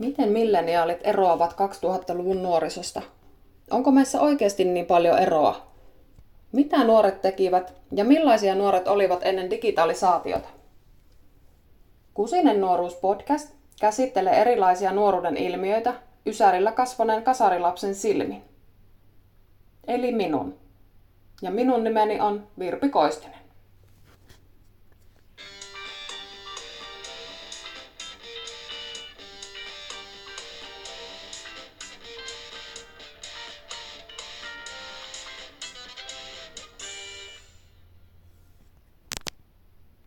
Miten milleniaalit eroavat 2000-luvun nuorisosta? Onko meissä oikeasti niin paljon eroa? Mitä nuoret tekivät ja millaisia nuoret olivat ennen digitalisaatiota? Kusinen nuoruus podcast käsittelee erilaisia nuoruuden ilmiöitä Ysärillä kasvaneen kasarilapsen silmin. Eli minun. Ja minun nimeni on Virpi Koistinen.